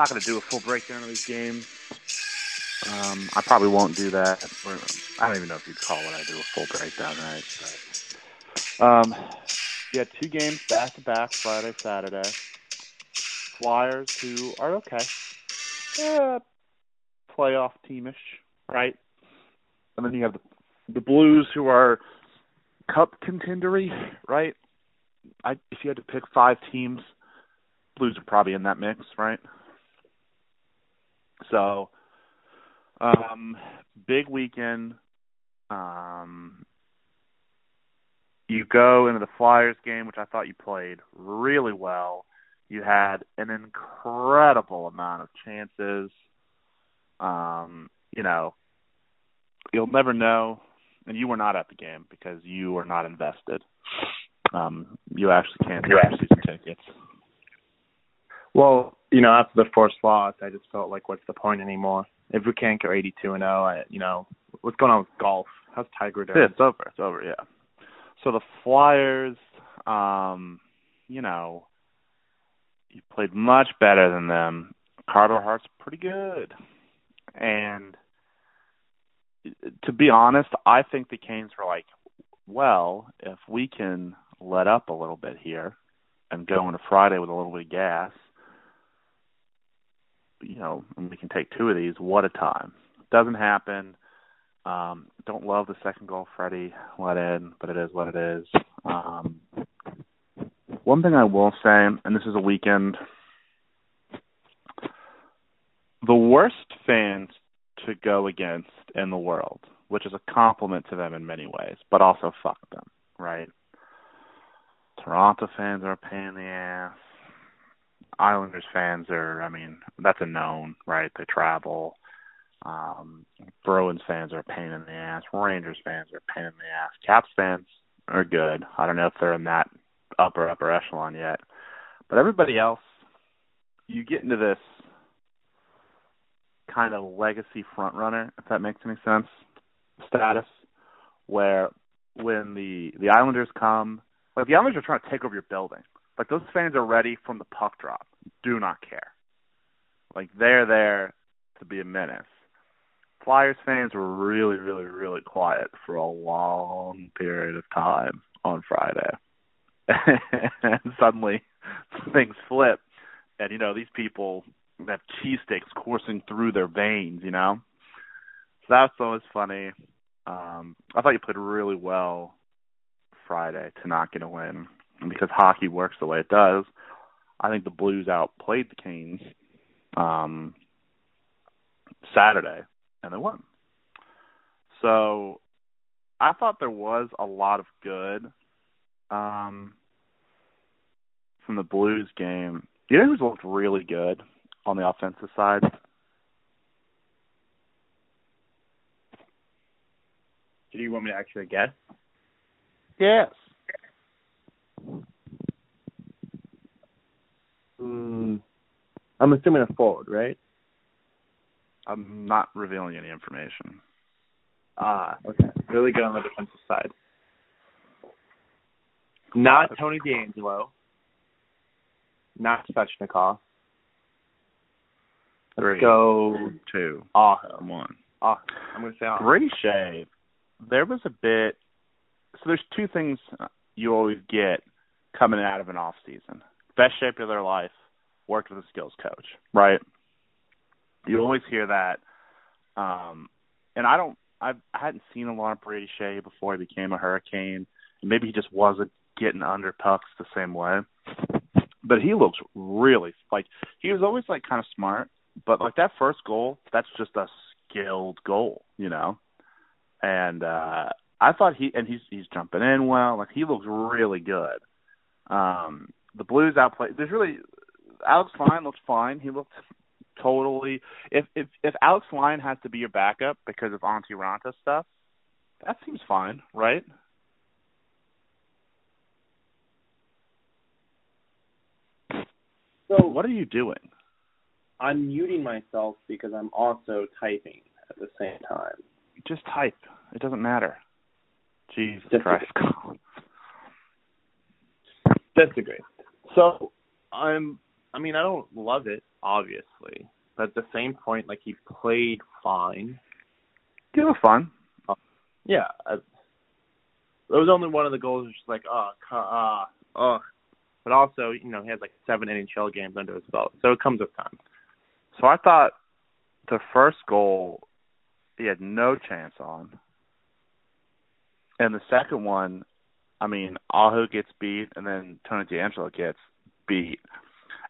not going to do a full breakdown of these games. Um, I probably won't do that. Or, I don't even know if you'd call it I do a full breakdown, right? But, um, yeah, two games back to back, Friday, Saturday. Flyers, who are okay, yeah, playoff teamish, right? And then you have the, the Blues, who are cup contendery, right? I if you had to pick five teams, Blues are probably in that mix, right? So, um, big weekend. Um, you go into the Flyers game, which I thought you played really well. You had an incredible amount of chances. Um, you know, you'll never know, and you were not at the game because you were not invested. Um, you actually can't you actually get season tickets. Well, you know, after the first loss, I just felt like, what's the point anymore? If we can't go 82 and 0, I, you know, what's going on with golf? How's Tiger doing? Yeah, it's over. It's over. Yeah. So the Flyers, um, you know, you played much better than them. Carter Hart's pretty good, and to be honest, I think the Canes were like, well, if we can let up a little bit here and go into Friday with a little bit of gas, you know, and we can take two of these. What a time! Doesn't happen. Um, don't love the second goal Freddie let in, but it is what it is. Um, one thing I will say, and this is a weekend, the worst fans to go against in the world, which is a compliment to them in many ways, but also fuck them, right? Toronto fans are a pain in the ass. Islanders fans are, I mean, that's a known, right? They travel. Um, Bruins fans are a pain in the ass. Rangers fans are a pain in the ass. Caps fans are good. I don't know if they're in that upper upper echelon yet, but everybody else, you get into this kind of legacy front runner, if that makes any sense, status, where when the the Islanders come, like the Islanders are trying to take over your building. Like those fans are ready from the puck drop. Do not care. Like they're there to be a menace. Flyers fans were really, really, really quiet for a long period of time on Friday. and suddenly things flip. And, you know, these people have cheesesteaks coursing through their veins, you know? So that's always funny. Um, I thought you played really well Friday to not get a win. Because hockey works the way it does, I think the Blues outplayed the Canes um, Saturday and they won. So I thought there was a lot of good um, from the Blues game. You know who's looked really good on the offensive side? Do you want me to actually guess? Yes. Mm, I'm assuming a forward, right? I'm not revealing any information. Ah, okay. Really good on the defensive side. Not Tony DeAngelo. Not Svechnikov. Let's Three, go two, Aho. one. Aho. I'm going to say Aho. Brady Skjei, there was a bit. So there's two things you always get coming out of an off season. Best shape of their life, worked with a skills coach, right? You always hear that. Um, and I don't, I've, I hadn't seen a lot of Brady Skjei before he became a Hurricane. Maybe he just wasn't getting under pucks the same way. But he looks really like he was always like kind of smart. But like that first goal, that's just a skilled goal, you know. And uh I thought he and he's he's jumping in well. Like he looks really good. Um the Blues outplayed. There's really Alex Lyon looks fine. He looked totally. If if if Alex Lyon has to be your backup because of Antti Raanta stuff, that seems fine, right? So What are you doing? I'm muting myself because I'm also typing at the same time. Just type. It doesn't matter. Jesus Just- Christ. Disagree. So I'm. I mean, I don't love it. obviously. But at the same point, like he played fine. It was fun. Yeah, I, it was only one of the goals. Was just like, oh, ah, uh, ugh. But also, you know, he has like seven NHL games under his belt, so it comes with time. So I thought the first goal he had no chance on, and the second one, I mean, Aho gets beat, and then Tony DeAngelo gets beat.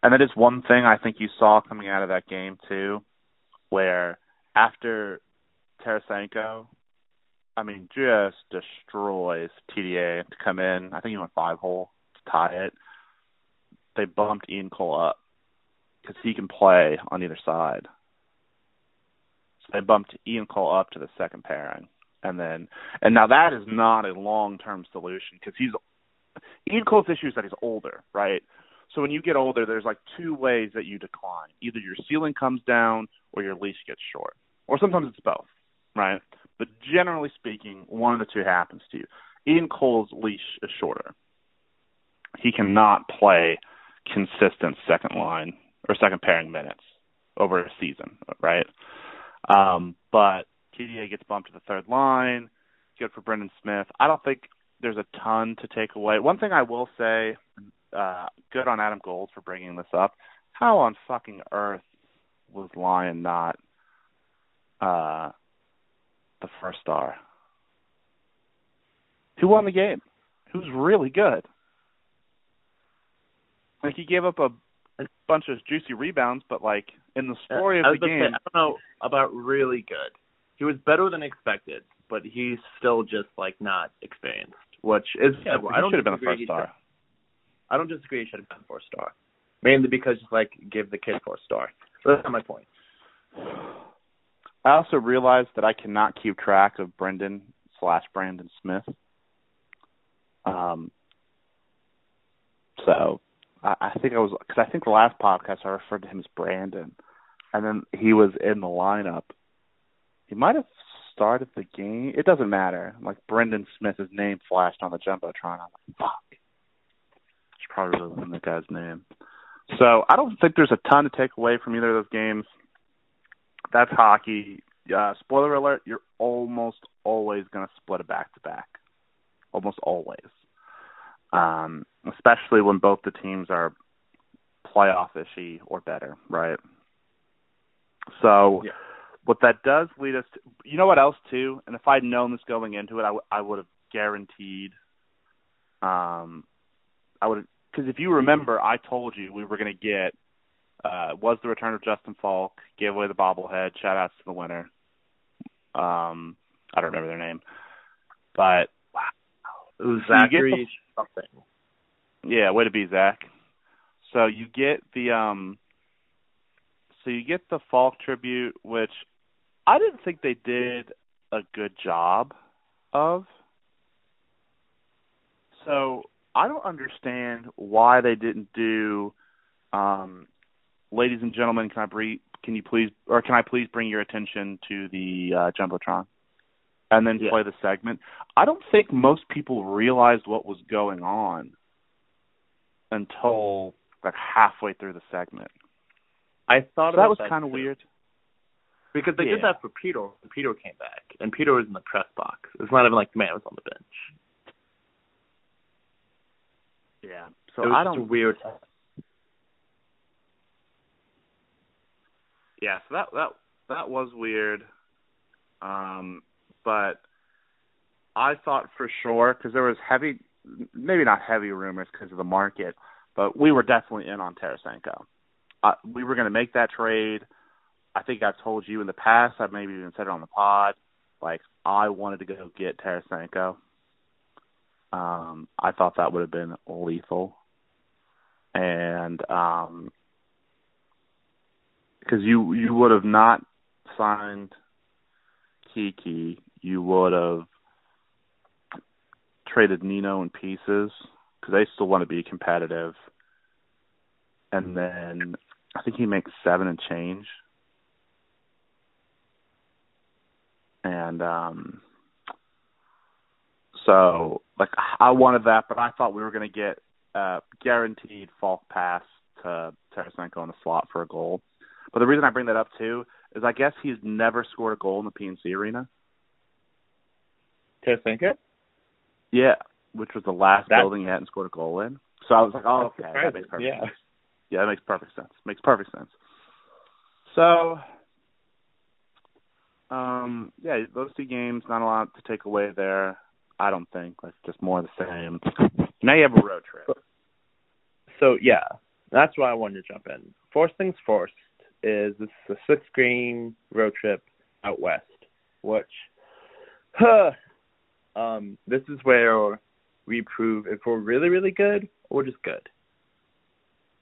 And that is one thing I think you saw coming out of that game too, where after Tarasenko, I mean, just destroys TDA to come in. I think he went five hole to tie it. They bumped Ian Cole up because he can play on either side. So they bumped Ian Cole up to the second pairing, and then and now that is not a long term solution because he's Ian Cole's issue is that he's older, right? So when you get older, there's like two ways that you decline. Either your ceiling comes down or your leash gets short. Or sometimes it's both, right? But generally speaking, one of the two happens to you. Ian Cole's leash is shorter. He cannot play consistent second line or second pairing minutes over a season, right? Um, but TDA gets bumped to the third line. Good for Brendan Smith. I don't think there's a ton to take away. One thing I will say, uh, good on Adam Gold for bringing this up. How on fucking earth was Lyon not uh, the first star? Who won the game? Who's really good? Like he gave up a, a bunch of juicy rebounds, but like in the story of the game, say, I don't know about really good. He was better than expected, but he's still just like not experienced, which is yeah, I don't should have been a disagree first star. I don't disagree. He should have been a four star, mainly because just like give the kid four star. But that's not my point. I also realized that I cannot keep track of Brendan slash Brandon Smith. Um. So, I, I think I was because I think the last podcast I referred to him as Brandon, and then he was in the lineup. He might have started the game. It doesn't matter. Like Brendan Smith's name flashed on the jumbotron. I'm like, fuck Should probably really the guy's name. So I don't think there's a ton to take away from either of those games. That's hockey. Uh, spoiler alert: you're almost always going to split a back to back. Almost always, um, especially when both the teams are playoff ishy or better, right? So, yeah. What that does lead us to, you know what else too? And if I'd known this going into it, I, w- I would have guaranteed, um, I would because if you remember, I told you we were going to get uh, was the return of Justin Faulk, gave away the bobblehead. Shout outs to the winner. Um, I don't remember their name, but wow, it was Zachary the, something. Yeah, way to be Zach. So you get the um, so you get the Falk tribute, which I didn't think they did a good job of. So I don't understand why they didn't do um ladies and gentlemen, can I brief, can you please or can I please bring your attention to the uh Jumbotron? And then yeah. play the segment. I don't think most people realized what was going on until like halfway through the segment. I thought so that was kind of weird. Because they yeah. did that for Peter. Peter came back, and Peter was in the press box. It's not even like the man was on the bench. Yeah. So it was I don't weird. Yeah, so that that that was weird. Um, but I thought for sure because there was heavy, maybe not heavy rumors because of the market, but we were definitely in on Tarasenko. Uh, we were going to make that trade. I think I've told you in the past. I've maybe even said it on the pod. Like I wanted to go get Tarasenko. Um, I thought that would have been lethal, and um, because you you would have not signed Kiki, you would have traded Nino in pieces because they still want to be competitive, and then I think he makes seven and change, and um so like I wanted that, but I thought we were going to get uh guaranteed Faulk pass to Tarasenko in the slot for a goal. But the reason I bring that up too is I guess he's never scored a goal in the PNC Arena. Tarasenko? Yeah, which was the last That's- building he hadn't scored a goal in. So I was like, oh, okay, that makes perfect yeah. sense. Yeah, that makes perfect sense. Makes perfect sense. So, um, yeah, those two games, not a lot to take away there. I don't think. Like just more of the same. Now you have a road trip. So yeah, that's why I wanted to jump in. First things first is this is a six game road trip out west, which huh, um this is where we prove if we're really, really good or just good.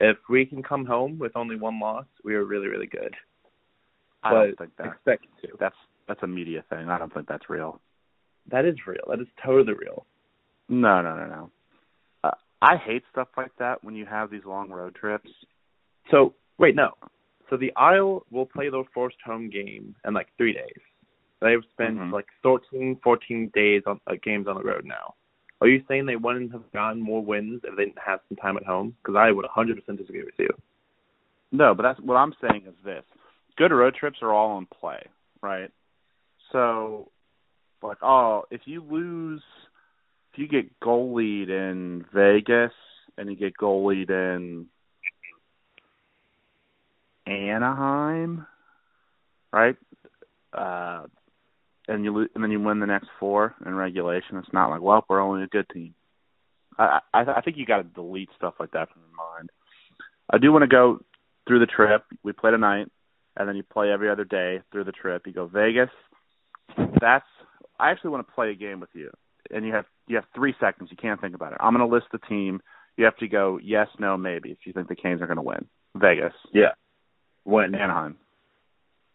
If we can come home with only one loss, we are really, really good. I don't think that. expect to. That's that's a media thing. I don't think that's real. That is real. That is totally real. No, no, no, no. Uh, I hate stuff like that when you have these long road trips. So wait, no. So the Isle will play their first home game in like three days. They've spent Mhm. like 13, 14 days on uh, games on the road now. Are you saying they wouldn't have gotten more wins if they didn't have some time at home? Because I would 100% disagree with you. No, but that's what I'm saying is this: good road trips are all in play, right? So, like, oh, if you lose, if you get goal lead in Vegas and you get goal lead in Anaheim, right? Uh, and you lo- and then you win the next four in regulation. It's not like, well, we're only a good team. I I, I think you got to delete stuff like that from your mind. I do want to go through the trip. We play tonight, and then you play every other day through the trip. You go Vegas. That's I actually want to play a game with you, and you have you have three seconds. You can't think about it. I'm going to list the team. You have to go yes, no, maybe if you think the Canes are going to win. Vegas, Yeah. When? Anaheim,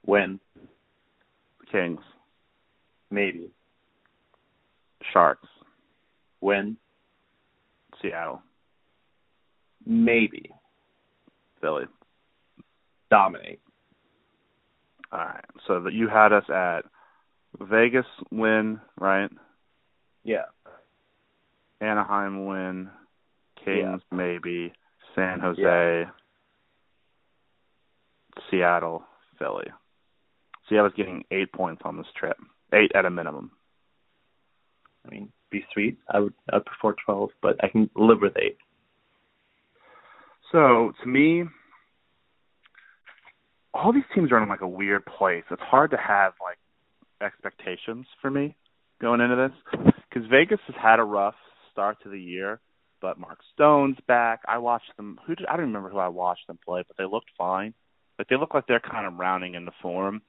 When? Kings, Maybe. Sharks, When? Seattle, Maybe. Philly. Dominate. All right. So that you had us at Vegas win, right? Yeah. Anaheim win, Kings maybe, San Jose, Yeah. Seattle, Philly. See, I was getting eight points on this trip, eight at a minimum. I mean, be sweet. I would I would prefer 12, but I can live with 8. So to me, all these teams are in like a weird place. It's hard to have like expectations for me going into this because Vegas has had a rough start to the year, but Mark Stone's back. I watched them. Who did I don't remember who I watched them play, but they looked fine. Like they look like they're kind of rounding into form.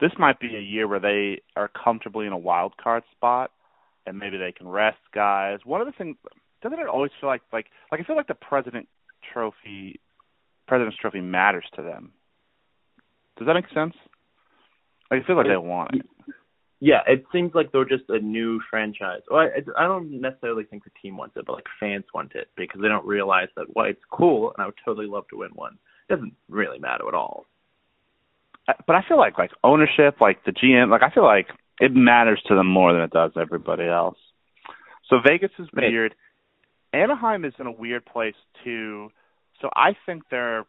This might be a year where they are comfortably in a wild card spot, and maybe they can rest guys. One of the things doesn't it always feel like like like I feel like the President Trophy, President's Trophy matters to them. Does that make sense? I feel like they want it. Yeah, it seems like they're just a new franchise. Well, I, I don't necessarily think the team wants it, but like fans want it because they don't realize that well, it's cool, and I would totally love to win one. It doesn't really matter at all. But I feel like like ownership, like the GM, like I feel like it matters to them more than it does everybody else. So Vegas is weird. Anaheim is in a weird place too. So I think they're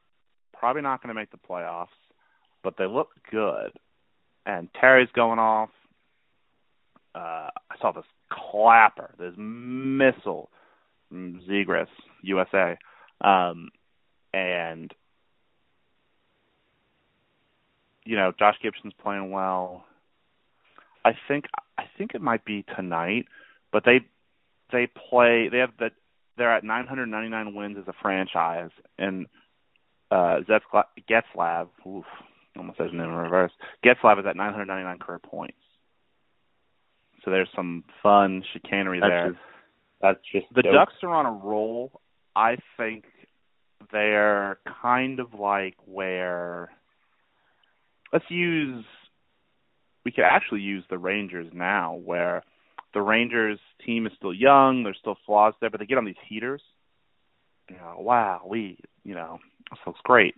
probably not going to make the playoffs, but they look good. And Terry's going off. Uh, I saw this clapper, this missile from Zegras, USA. Um, and you know, Josh Gibson's playing well. I think I think it might be tonight, but they they play they have the they're at 999 wins as a franchise and uh Zetzla- Getzlaf, oof, almost says name in reverse. Getzlaf is at 999 career points. So there's some fun chicanery That's there. just that's just The dope. Ducks are on a roll. I think they're kind of like where let's use we could actually use the Rangers now where the Rangers team is still young, there's still flaws there, but they get on these heaters. You know, wow, we you know, this looks great.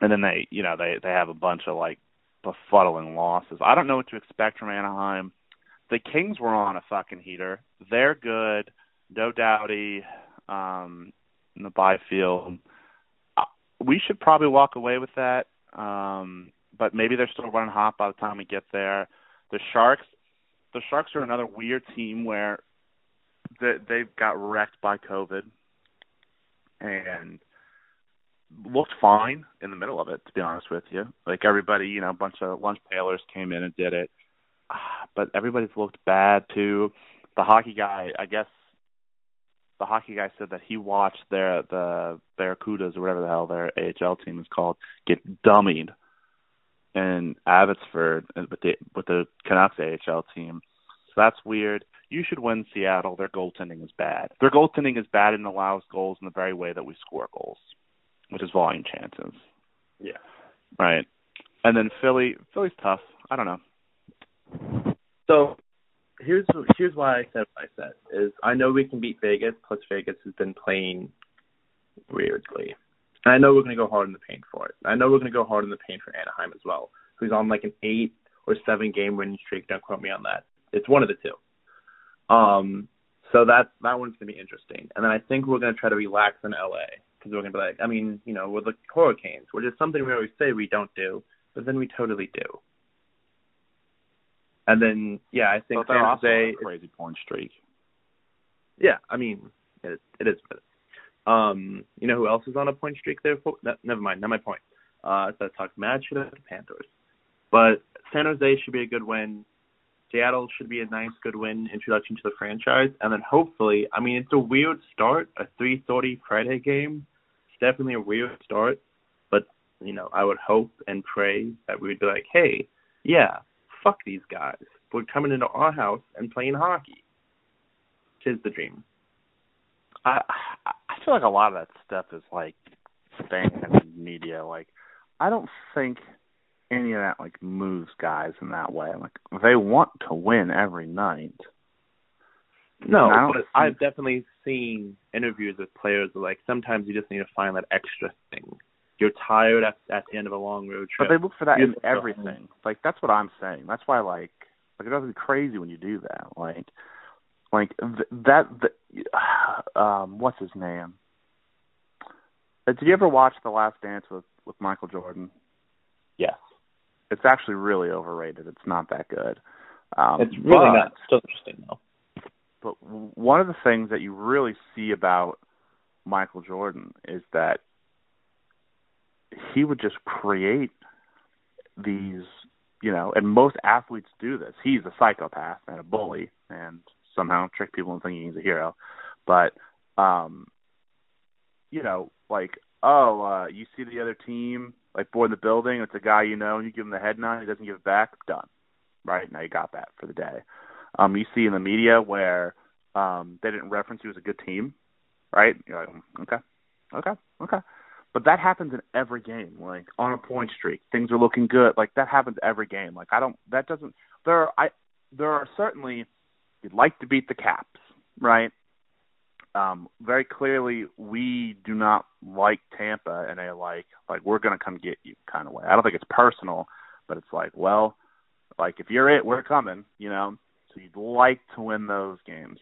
And then they you know, they they have a bunch of like befuddling losses. I don't know what to expect from Anaheim. The Kings were on a fucking heater. They're good. No Doughty, um, in the Byfield. we should probably walk away with that. Um, but maybe they're still running hot by the time we get there. The Sharks, the Sharks are another weird team where they, they've got wrecked by COVID and looked fine in the middle of it. To be honest with you, like everybody, you know, a bunch of lunch pailers came in and did it, ah, but everybody's looked bad too. The hockey guy, I guess, the hockey guy said that he watched their the Barracudas or whatever the hell their AHL team is called get dummied in Abbotsford uh, with the with the Canucks AHL team. So that's weird. You should win Seattle. Their goaltending is bad. Their goaltending is bad and allows goals in the very way that we score goals, which is volume chances. Yeah. Right. And then Philly, Philly's tough. I don't know. So here's here's why I said what I said is I know we can beat Vegas, plus Vegas has been playing weirdly. And I know we're going to go hard in the paint for it. I know we're going to go hard in the paint for Anaheim as well, who's on like an eight or seven game winning streak. Don't quote me on that. It's one of the two. Um, so that that one's going to be interesting. And then I think we're going to try to relax in LA because we're to be like, I mean, you know, we're the Hurricanes, which is something we always say we don't do, but then we totally do. And then yeah, I think San Jose crazy point streak. Yeah, I mean it, it is. Um, you know who else is on a point streak there? For, no, never mind, not my point. Uh, so I talked mad shit about the Panthers, but San Jose should be a good win. Seattle should be a nice, good win, introduction to the franchise, and then hopefully, I mean, it's a weird start, a 3:30 Friday game. It's definitely a weird start, but you know, I would hope and pray that we would be like, hey, yeah, fuck these guys. We're coming into our house and playing hockey. Tis the dream. I I feel like a lot of that stuff is like and media. Like, I don't think any of that like moves guys in that way. Like, they want to win every night. No, but I've definitely seen interviews with players like sometimes you just need to find that extra thing you're tired at, at the end of a long road trip. But they look for that in everything. Like that's what I'm saying. That's why like like it doesn't be crazy when you do that. Like like th- that the, um what's his name? Uh, did you ever watch The Last Dance with with Michael Jordan? Yes. It's actually really overrated. It's not that good. Um, it's really but, not. Still interesting though. But one of the things that you really see about Michael Jordan is that he would just create these, you know, and most athletes do this. He's a psychopath and a bully and somehow trick people into thinking he's a hero. But um you know, like, oh, uh you see the other team like board the building, it's a guy you know, and you give him the head nod, he doesn't give it back, done. Right? Now you got that for the day. Um you see in the media where um they didn't reference you as a good team, right? You're like, okay, okay, okay. But that happens in every game. Like on a point streak, things are looking good. Like that happens every game. Like I don't. That doesn't. There. Are, I. There are certainly. You'd like to beat the Caps, right? Um, very clearly, we do not like Tampa and a like like we're gonna come get you kind of way. I don't think it's personal, but it's like, well, like if you're it, we're coming, you know. So you'd like to win those games,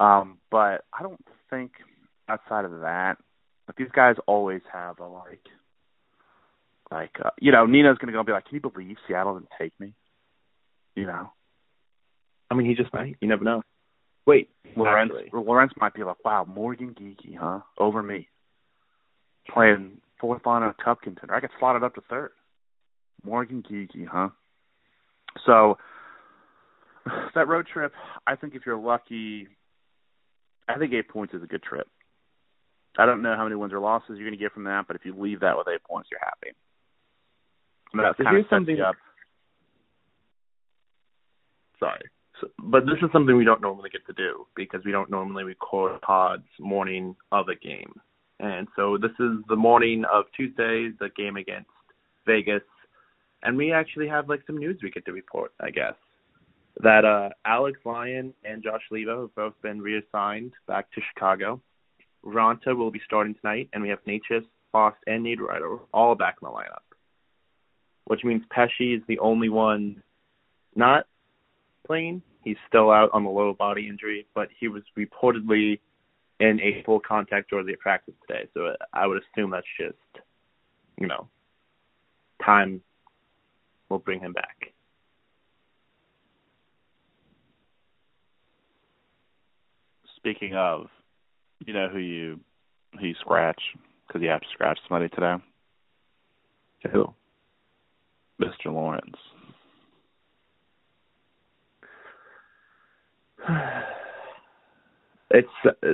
um, but I don't think outside of that, but these guys always have a like, like uh, you know, Nino's gonna go and be like, "Can you believe Seattle didn't take me?" You know. I mean, he just might. You never know. Wait, Lorentz, Lorentz might be like, "Wow, Morgan Geekie, huh? Over me, playing fourth on a cup contender. I get slotted up to third. Morgan Geekie, huh?" So that road trip, I think if you're lucky, I think eight points is a good trip. I don't know how many wins or losses you're going to get from that, but if you leave that with eight points, you're happy. And that's kind of something up. Sorry, so, but this is something we don't normally get to do because we don't normally record pods morning of a game, and so this is the morning of Tuesday, the game against Vegas, and we actually have like some news we get to report, I guess. That uh Alex Lyon and Josh Leivo have both been reassigned back to Chicago Raanta will be starting tonight, and we have Necas, Fast, and Niederreiter all back in the lineup. Which means Pesce is the only one not playing. He's still out on the lower body injury, but he was reportedly in a full contact jersey at practice today. So I would assume that's just you know, time will bring him back. Speaking of, you know who you who you scratch because you have to scratch somebody today. Who? Mr. Lorentz. it's uh,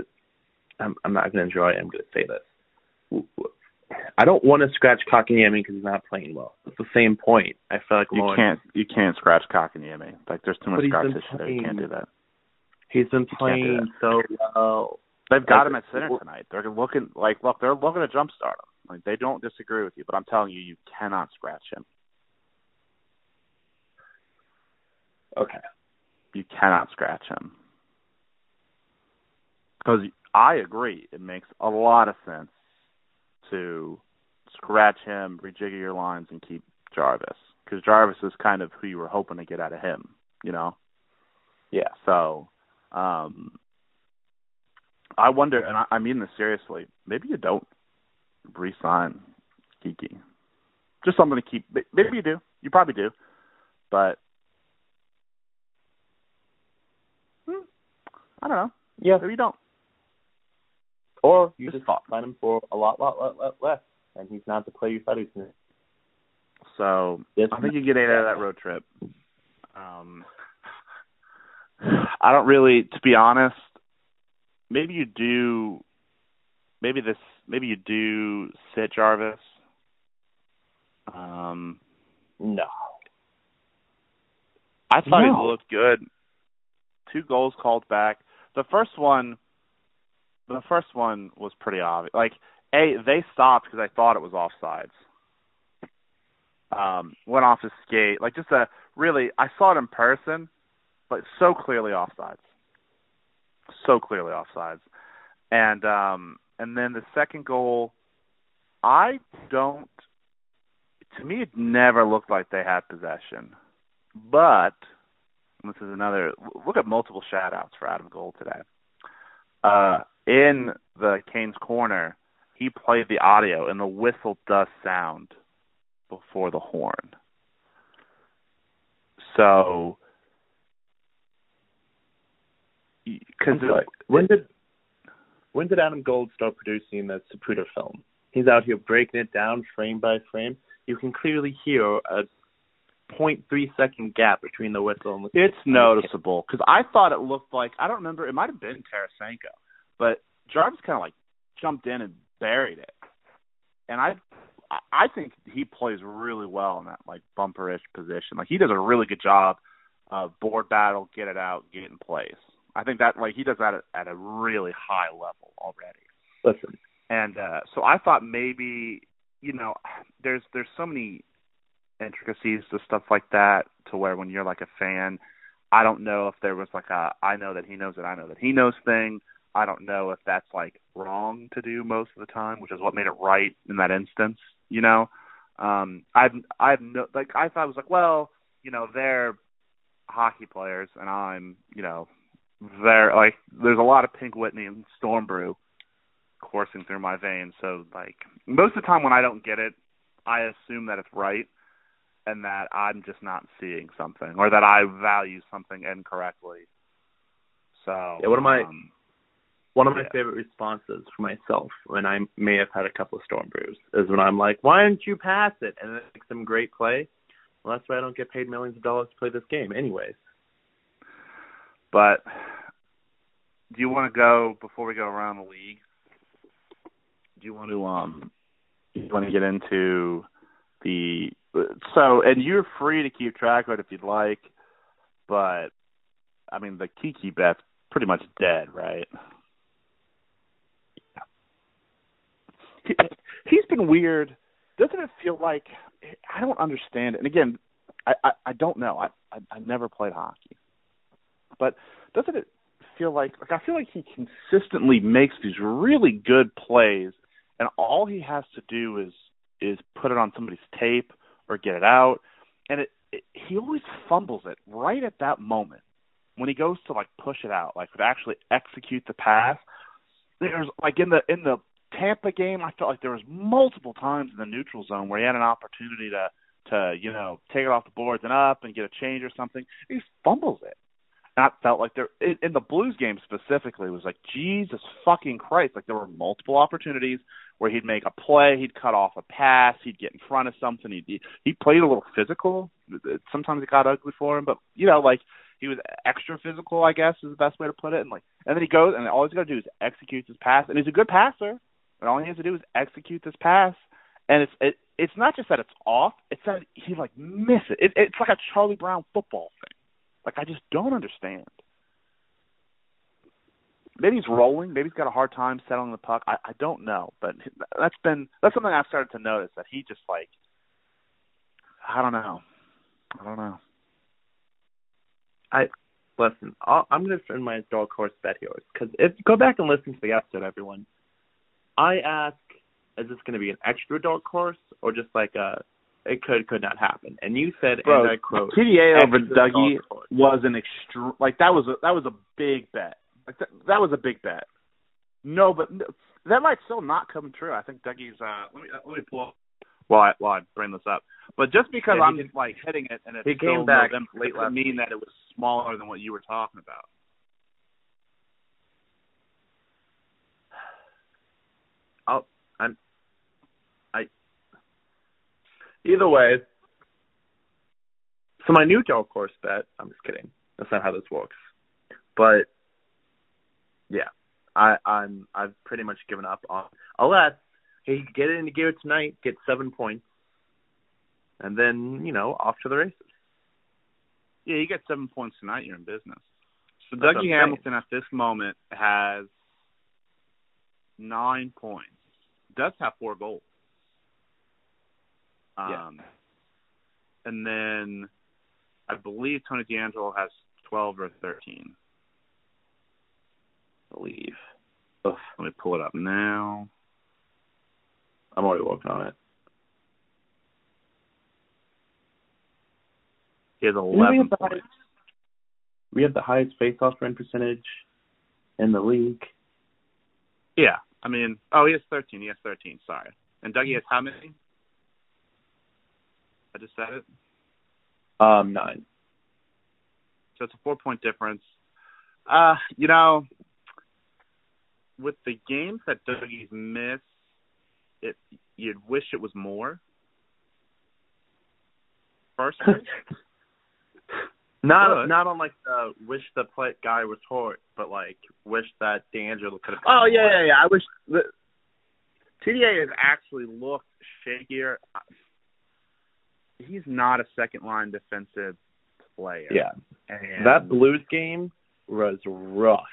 I'm, I'm not going to enjoy it. I'm going to say this. I don't want to scratch Kotkaniemi because he's not playing well. It's the same point. I feel like you can't you can't scratch Kotkaniemi. Like there's too much scar been there. You can't do that. he's been playing so well. They've got Like, him at center tonight. They're looking like look, they're looking to jumpstart him. Like they don't disagree with you, but I'm telling you, you cannot scratch him. Okay. You cannot scratch him. Because I agree, it makes a lot of sense to scratch him, rejigger your lines, and keep Jarvis. Because Jarvis is kind of who you were hoping to get out of him, you know? Yeah. So, um, I wonder, and I, I mean this seriously, maybe you don't re-sign Kiki. Just something to keep. Maybe you do. You probably do, but I don't know. Yeah. Maybe you don't. Or you Just just thought. sign him for a lot, lot, lot, lot less, and he's not the player you thought he was going to. So Yes. I think you get eight out of that road trip. Um, I don't really, to be honest. Maybe you do. Maybe this. Maybe you do sit Jarvis. Um, No. I thought No. he looked good. Two goals called back. The first one, the first one was pretty obvious. Like, a they stopped because I thought it was offsides. Um, went off his skate, like just a really. I saw it in person, but so clearly offsides. So clearly offsides, and um, and then the second goal, I don't. To me, it never looked like they had possession. But this is another look at multiple shout outs for Adam Gold today. Uh in the Canes corner, he played the audio and the whistle does sound before the horn. So because when did when did Adam Gold start producing the Zapruder film? He's out here breaking it down frame by frame. You can clearly hear a 0.3 second gap between the whistle and the It's noticeable because I thought it looked like I don't remember. It might have been Tarasenko, but Jarvis kind of like jumped in and buried it, and I I think he plays really well in that like bumperish position. Like he does a really good job of board battle, get it out, get it in place. I think that like he does that at, at a really high level already. Listen, And uh so I thought maybe you know there's there's so many intricacies to stuff like that to where when you're like a fan, I don't know if there was like a I know that he knows that I know that he knows thing. I don't know if that's like wrong to do most of the time, which is what made it right in that instance, you know. Um I've I've no like I thought it was like, well, you know, they're hockey players and I'm, you know, they're like there's a lot of Pink Whitney and Storm Brew coursing through my veins. So like most of the time when I don't get it, I assume that it's right and that I'm just not seeing something or that I value something incorrectly. So Yeah, one of my- um, one of my Yeah. favorite responses for myself when I may have had a couple of storm brews is when I'm like, "Why didn't you pass it?" and it makes some great play. Well, that's why I don't get paid millions of dollars to play this game, anyways. but do you want to go before we go around the league? Do you want to um do you want to get into the so and you're free to keep track of it if you'd like, but I mean the Kiki bet's pretty much dead, right? He, he's been weird. Doesn't it feel like I don't understand it? And again, I I, I don't know. I, I I never played hockey, but doesn't it feel like like I feel like he consistently makes these really good plays, and all he has to do is is put it on somebody's tape or get it out, and it, it he always fumbles it right at that moment when he goes to like push it out, like to actually execute the pass. There's like in the in the Tampa game, I felt like there was multiple times in the neutral zone where he had an opportunity to to you know take it off the boards and up and get a change or something. He fumbles it. And I felt like there in, in the Blues game specifically was like Jesus fucking Christ! Like there were multiple opportunities where he'd make a play, he'd cut off a pass, he'd get in front of something. He he played a little physical. Sometimes it got ugly for him, but you know like he was extra physical, I guess is the best way to put it. And like, and then he goes, and all he's got to do is execute his pass, and he's a good passer. And all he has to do is execute this pass, and it's it, it's not just that it's off; it's that he like miss it. it. It's like a Charlie Brown football thing. Like I just don't understand. Maybe he's rolling. Maybe he's got a hard time settling the puck. I, I don't know, but that's been that's something I've started to notice that he just like I don't know. I don't know. I listen. I'll, I'm going to send my dark horse bet here because if go back and listen to the episode, everyone. I ask, is this going to be an extra dark horse or just like a it could could not happen? And you said, Bro, and I quote, TDA over Dougie was an extreme like that was a that was a big bet. Like that, that was a big bet. No, but no, that might still not come true. I think Dougie's. uh Let me let me pull up while I, while I bring this up. But just because Yeah, I'm did- like hitting it and it's he still came back November, late doesn't mean that it was smaller than what you were talking about. I'll, I'm, I. Either way, so my new dark horse bet. I'm just kidding. That's not how this works. But yeah, I, I'm I've pretty much given up on unless he get it into gear tonight, get seven points, and then you know off to the races. Yeah, you get seven points tonight, you're in business. So That's Dougie Hamilton at this moment has nine points. Does have four goals. Um, yeah. And then I believe Tony DeAngelo has 12 or 13 believe. Ugh, let me pull it up now. I'm already working on it. He has we eleven have the points. highest, we have the highest face-off win percentage in the league. Yeah, I mean, oh, he has thirteen. He has thirteen. Sorry. And Dougie has how many? I just said it. Um, nine. So it's a four point difference. Uh, you know, with the games that Dougie's missed, it you'd wish it was more. Personally, Not not on like the wish the play guy was hurt, but like wish that DeAngelo could have. oh yeah, yeah, yeah. I wish the TDA has actually looked shakier. He's not a second line defensive player. yeah. and That Blues game was rough.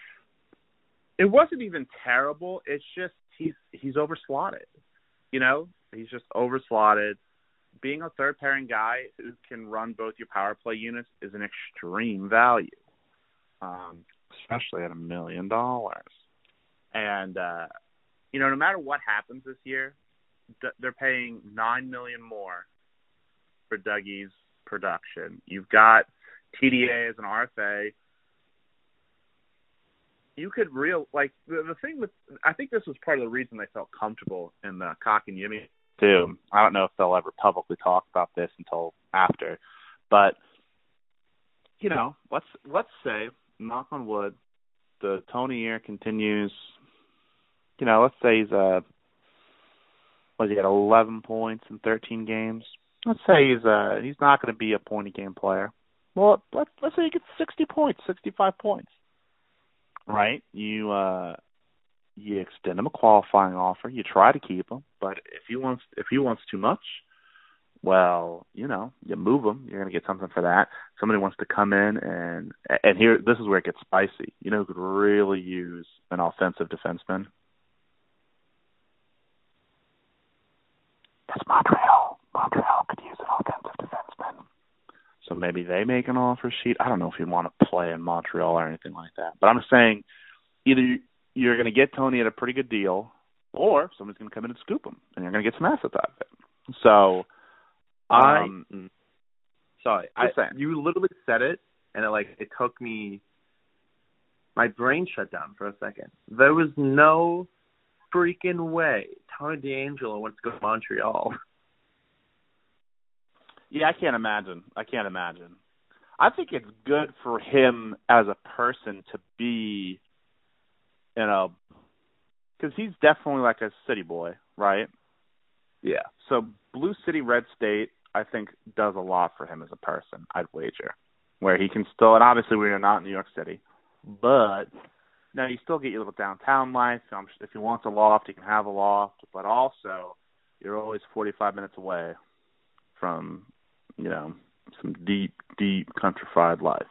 It wasn't even terrible. It's just he's he's overslotted. You know, he's just overslotted. Being a third pairing guy who can run both your power play units is an extreme value, um, especially at a million dollars. And uh, you know, no matter what happens this year, d- they're paying nine million more for Dougie's production. You've got TDA as an RFA you could real like the, the thing with I think this was part of the reason they felt comfortable in the Kotkaniemi too. I don't know if they'll ever publicly talk about this until after, but you know, let's let's say knock on wood, the Tony year continues. You know, let's say he's uh, was he at eleven points in thirteen games? Let's say he's uh he's not going to be a point a game player. Well, let's let's say he gets sixty points, sixty five points right? You uh you extend him a qualifying offer, you try to keep him, but if he wants if he wants too much, well, you know, you move him, you're going to get something for that. Somebody wants to come in and and here this is where it gets spicy. You know who could really use an offensive defenseman? That's Montreal. Montreal could use an offensive. So maybe they make an offer sheet. I don't know if you want to play in Montreal or anything like that. But I'm saying either you're going to get Tony at a pretty good deal, or somebody's going to come in and scoop him, and you're going to get some assets out of it. So, I um, mm, sorry, I Just saying. you literally said it, and it like it took me. My brain shut down for a second. There was no freaking way Tony DeAngelo wants to go to Montreal. Yeah, I can't imagine. I can't imagine. I think it's good for him as a person to be, you know, because he's definitely like a city boy, right? Yeah. So Blue City Red State, I think, does a lot for him as a person. I'd wager, where he can still, and obviously we are not in New York City, but now you still get your little downtown life. If he wants a loft, he can have a loft, but also you're always 45 minutes away from, you know, some deep, deep countrified life,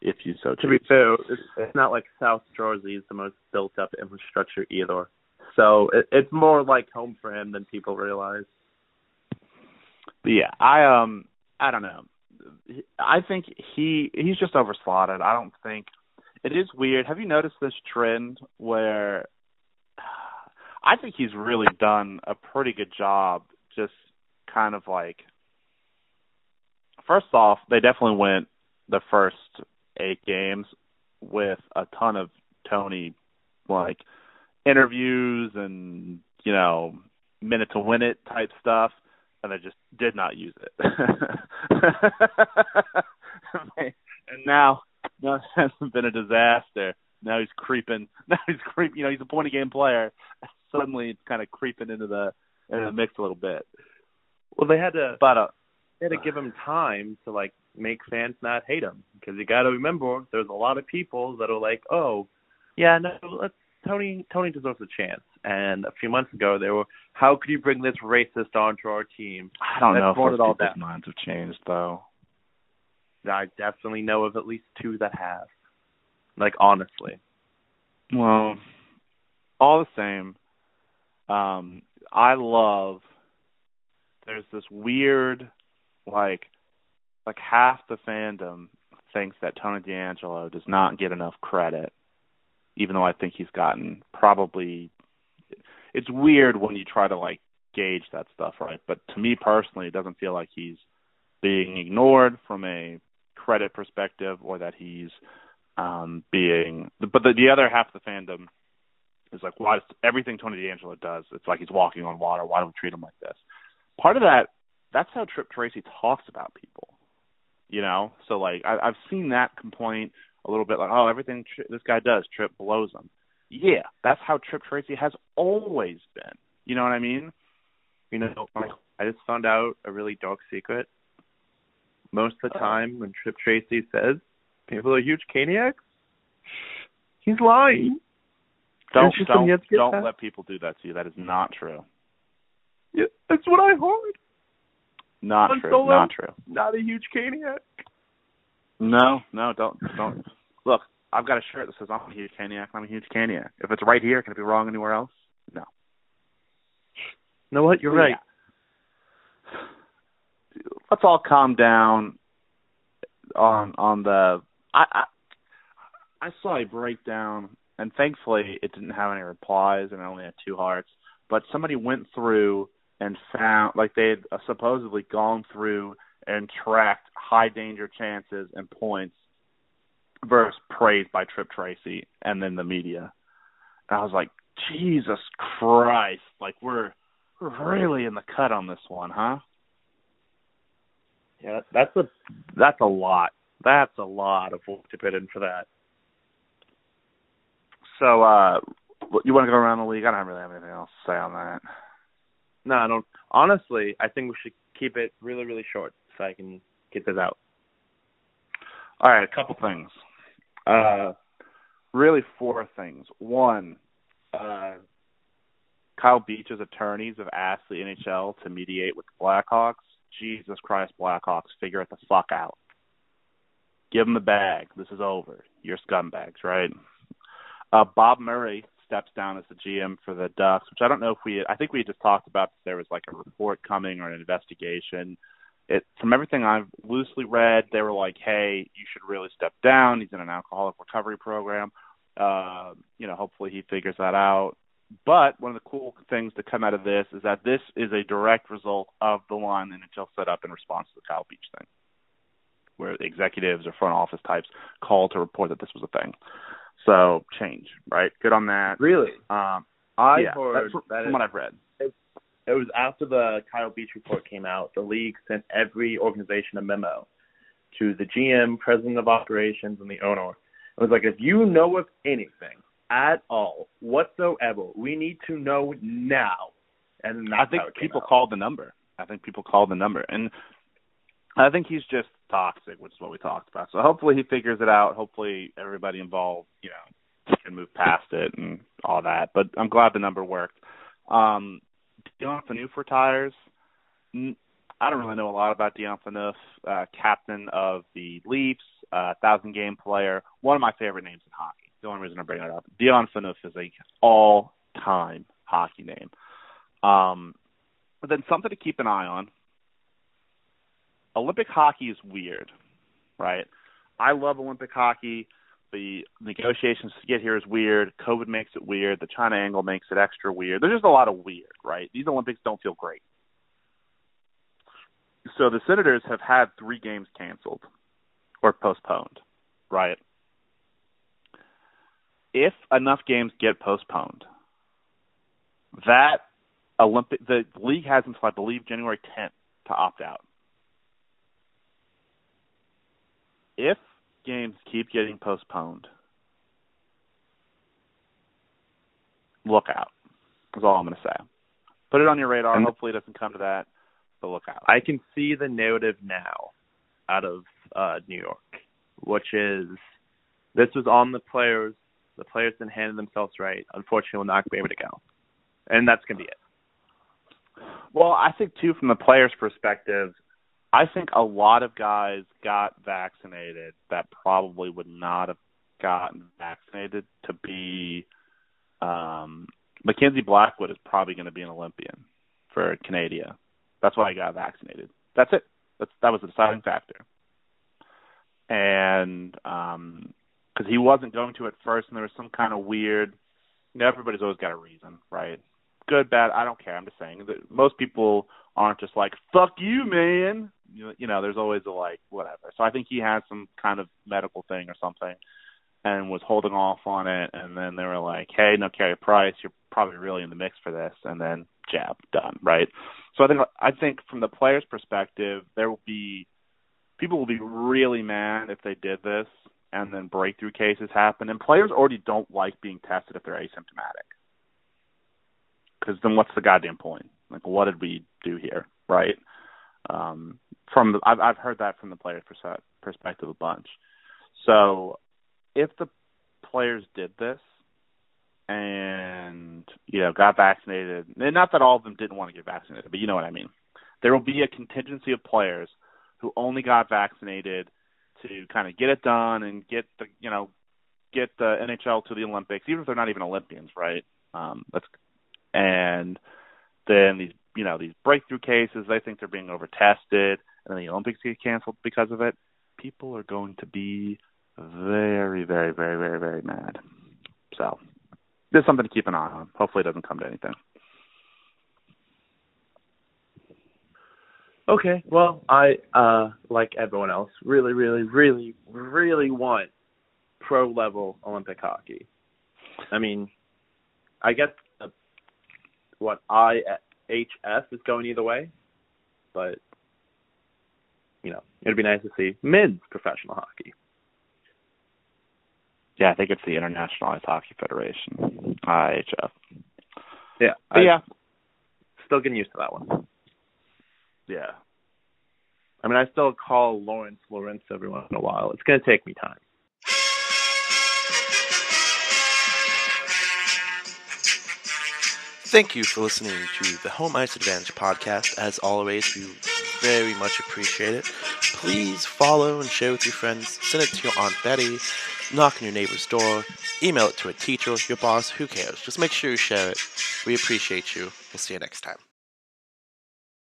if you so choose. To be fair, it's, it's not like South Jersey is the most built up infrastructure either. So it, it's more like home for him than people realize. But yeah, I um, I don't know. I think he he's just overslotted. I don't think it is weird. Have you noticed this trend where I think he's really done a pretty good job just kind of like first off, they definitely went the first eight games with a ton of Tony like interviews and you know minute to win it type stuff, and they just did not use it. and now, now it hasn't been a disaster. Now he's creeping. Now he's creeping. You know, he's a point of game player. Suddenly, it's kind of creeping into the into the mix a little bit. Well, they had to, but uh, had to give him time to like make fans not hate him because you got to remember there's a lot of people that are like, oh, yeah, no, let's Tony Tony deserves a chance. And a few months ago, they were, how could you bring this racist onto our team? I don't know if all people's down. minds have changed though. I definitely know of at least two that have. Like honestly, Well, all the same, um, I love. There's this weird, like, like half the fandom thinks that Tony DeAngelo does not get enough credit, even though I think he's gotten probably. It's weird when you try to like gauge that stuff, right? But to me personally, it doesn't feel like he's being ignored from a credit perspective, or that he's um being. But the, the other half of the fandom is like, why does everything Tony DeAngelo does? It's like he's walking on water. Why do we treat him like this? Part of that, that's how Trip Tracy talks about people. You know, so like I, I've seen that complaint a little bit, like, oh, everything Tri- this guy does, Trip blows him. Yeah, that's how Trip Tracy has always been. You know what I mean? you know, I just found out a really dark secret. Most of the time, when Trip Tracy says people are huge caniacs, he's lying. Don't It's just when don't you have to get don't that- let people do that to you. That is not true. Yeah, that's what I heard. Not Han true. Solo? Not true. Not a huge caniac. No, no, don't don't. Look, I've got a shirt that says I'm a huge caniac. I'm a huge caniac. If it's right here, can it be wrong anywhere else? No. You know what? You're But right. Let's all calm down on on the. I, I I saw a breakdown, and thankfully it didn't have any replies, and it only had two hearts. But somebody went through and found, like they had uh, supposedly gone through and tracked high danger chances and points versus praised by Trip Tracy and then the media. And I was like, Jesus Christ! Like we're really in the cut on this one, huh? Yeah, that's a that's a lot. That's a lot of work to put in for that. So, uh, you want to go around the league? I don't really have anything else to say on that. No, I don't. Honestly, I think we should keep it really, really short so I can get this out. All right, a couple things. Uh, really four things. One, uh, Kyle Beach's attorneys have asked the NHL to mediate with the Blackhawks. Jesus Christ, Blackhawks, figure it the fuck out. Give them the bag. This is over. You're scumbags, right? Uh, Bob Murray steps down as the GM for the Ducks, which I don't know if we. I think we just talked about if there was like a report coming or an investigation. It from everything I've loosely read, they were like, "Hey, you should really step down. He's in an alcoholic recovery program. Uh, you know, hopefully he figures that out." But one of the cool things to come out of this is that this is a direct result of the line the NHL set up in response to the Kyle Beach thing, where executives or front office types called to report that this was a thing. So change, right? Good on that. Really? Um, I yeah, heard from, that from it, what I've read. it was after the Kyle Beach report came out. The league sent every organization a memo to the GM, president of operations, and the owner. It was like, if you know of anything at all whatsoever, we need to know now. And I think people out. called the number. I think people called the number, and I think he's just toxic, which is what we talked about. So hopefully he figures it out. Hopefully everybody involved, you know, can move past it and all that. But I'm glad the number worked. Um, Dion Phaneuf retires. I don't really know a lot about Dion Phaneuf, uh, captain of the Leafs, uh, thousand game player, one of my favorite names in hockey. The only reason I bring it up, Dion Phaneuf is a all time hockey name. Um, but then something to keep an eye on. Olympic hockey is weird, right? I love Olympic hockey. The negotiations to get here is weird. COVID makes it weird. The China angle makes it extra weird. There's just a lot of weird, right? These Olympics don't feel great. So the Senators have had three games canceled or postponed, right? If enough games get postponed, that Olympic the league has until I believe January 10th to opt out. If games keep getting postponed, look out. That's all I'm going to say. Put it on your radar. Hopefully, it doesn't come to that, but look out. I can see the narrative now out of uh, New York, which is this was on the players. The players didn't handle themselves right. Unfortunately, will not be able to go, and that's going to be it. Well, I think too, from the players' perspective, I think a lot of guys got vaccinated that probably would not have gotten vaccinated to be. Um, Mackenzie Blackwood is probably going to be an Olympian for Canada. That's why he got vaccinated. That's it. That's that was the deciding factor. And um because he wasn't going to at first, and there was some kind of weird. You know, everybody's always got a reason, right? Good, bad, I don't care. I'm just saying that most people aren't just like "fuck you, man." You know, you know, there's always a like whatever. So I think he had some kind of medical thing or something, and was holding off on it. And then they were like, "Hey, no, Carey Price, you're probably really in the mix for this." And then jab done, right? So I think I think from the player's perspective, there will be people will be really mad if they did this and then breakthrough cases happen. And players already don't like being tested if they're asymptomatic. Because then what's the goddamn point? Like, what did we do here, right? Um, from the, I've I've heard that from the players' perspective a bunch. So, if the players did this and you know got vaccinated, and not that all of them didn't want to get vaccinated, but you know what I mean. There will be a contingency of players who only got vaccinated to kind of get it done and get the you know get the NHL to the Olympics, even if they're not even Olympians, right? Um, that's and then these you know these breakthrough cases, they think they're being over tested, and then the Olympics get canceled because of it. People are going to be very, very, very, very, very mad. So there's something to keep an eye on. Hopefully, it doesn't come to anything. Okay, well, I uh like everyone else, really, really, really, really want pro level Olympic hockey. I mean, I guess what what IHF is going either way, but you know, it'd be nice to see men's professional hockey. Yeah, I think it's the International Ice Hockey Federation, IIHF. Yeah, but yeah, still getting used to that one. Yeah. I mean, I still call Lorentz Lawrence every once in a while. It's going to take me time. Thank you for listening to the Home Ice Advantage podcast. As always, we very much appreciate it. Please follow and share with your friends. Send it to your Aunt Betty. Knock on your neighbor's door. Email it to a teacher, your boss, who cares? Just make sure you share it. We appreciate you. We'll see you next time.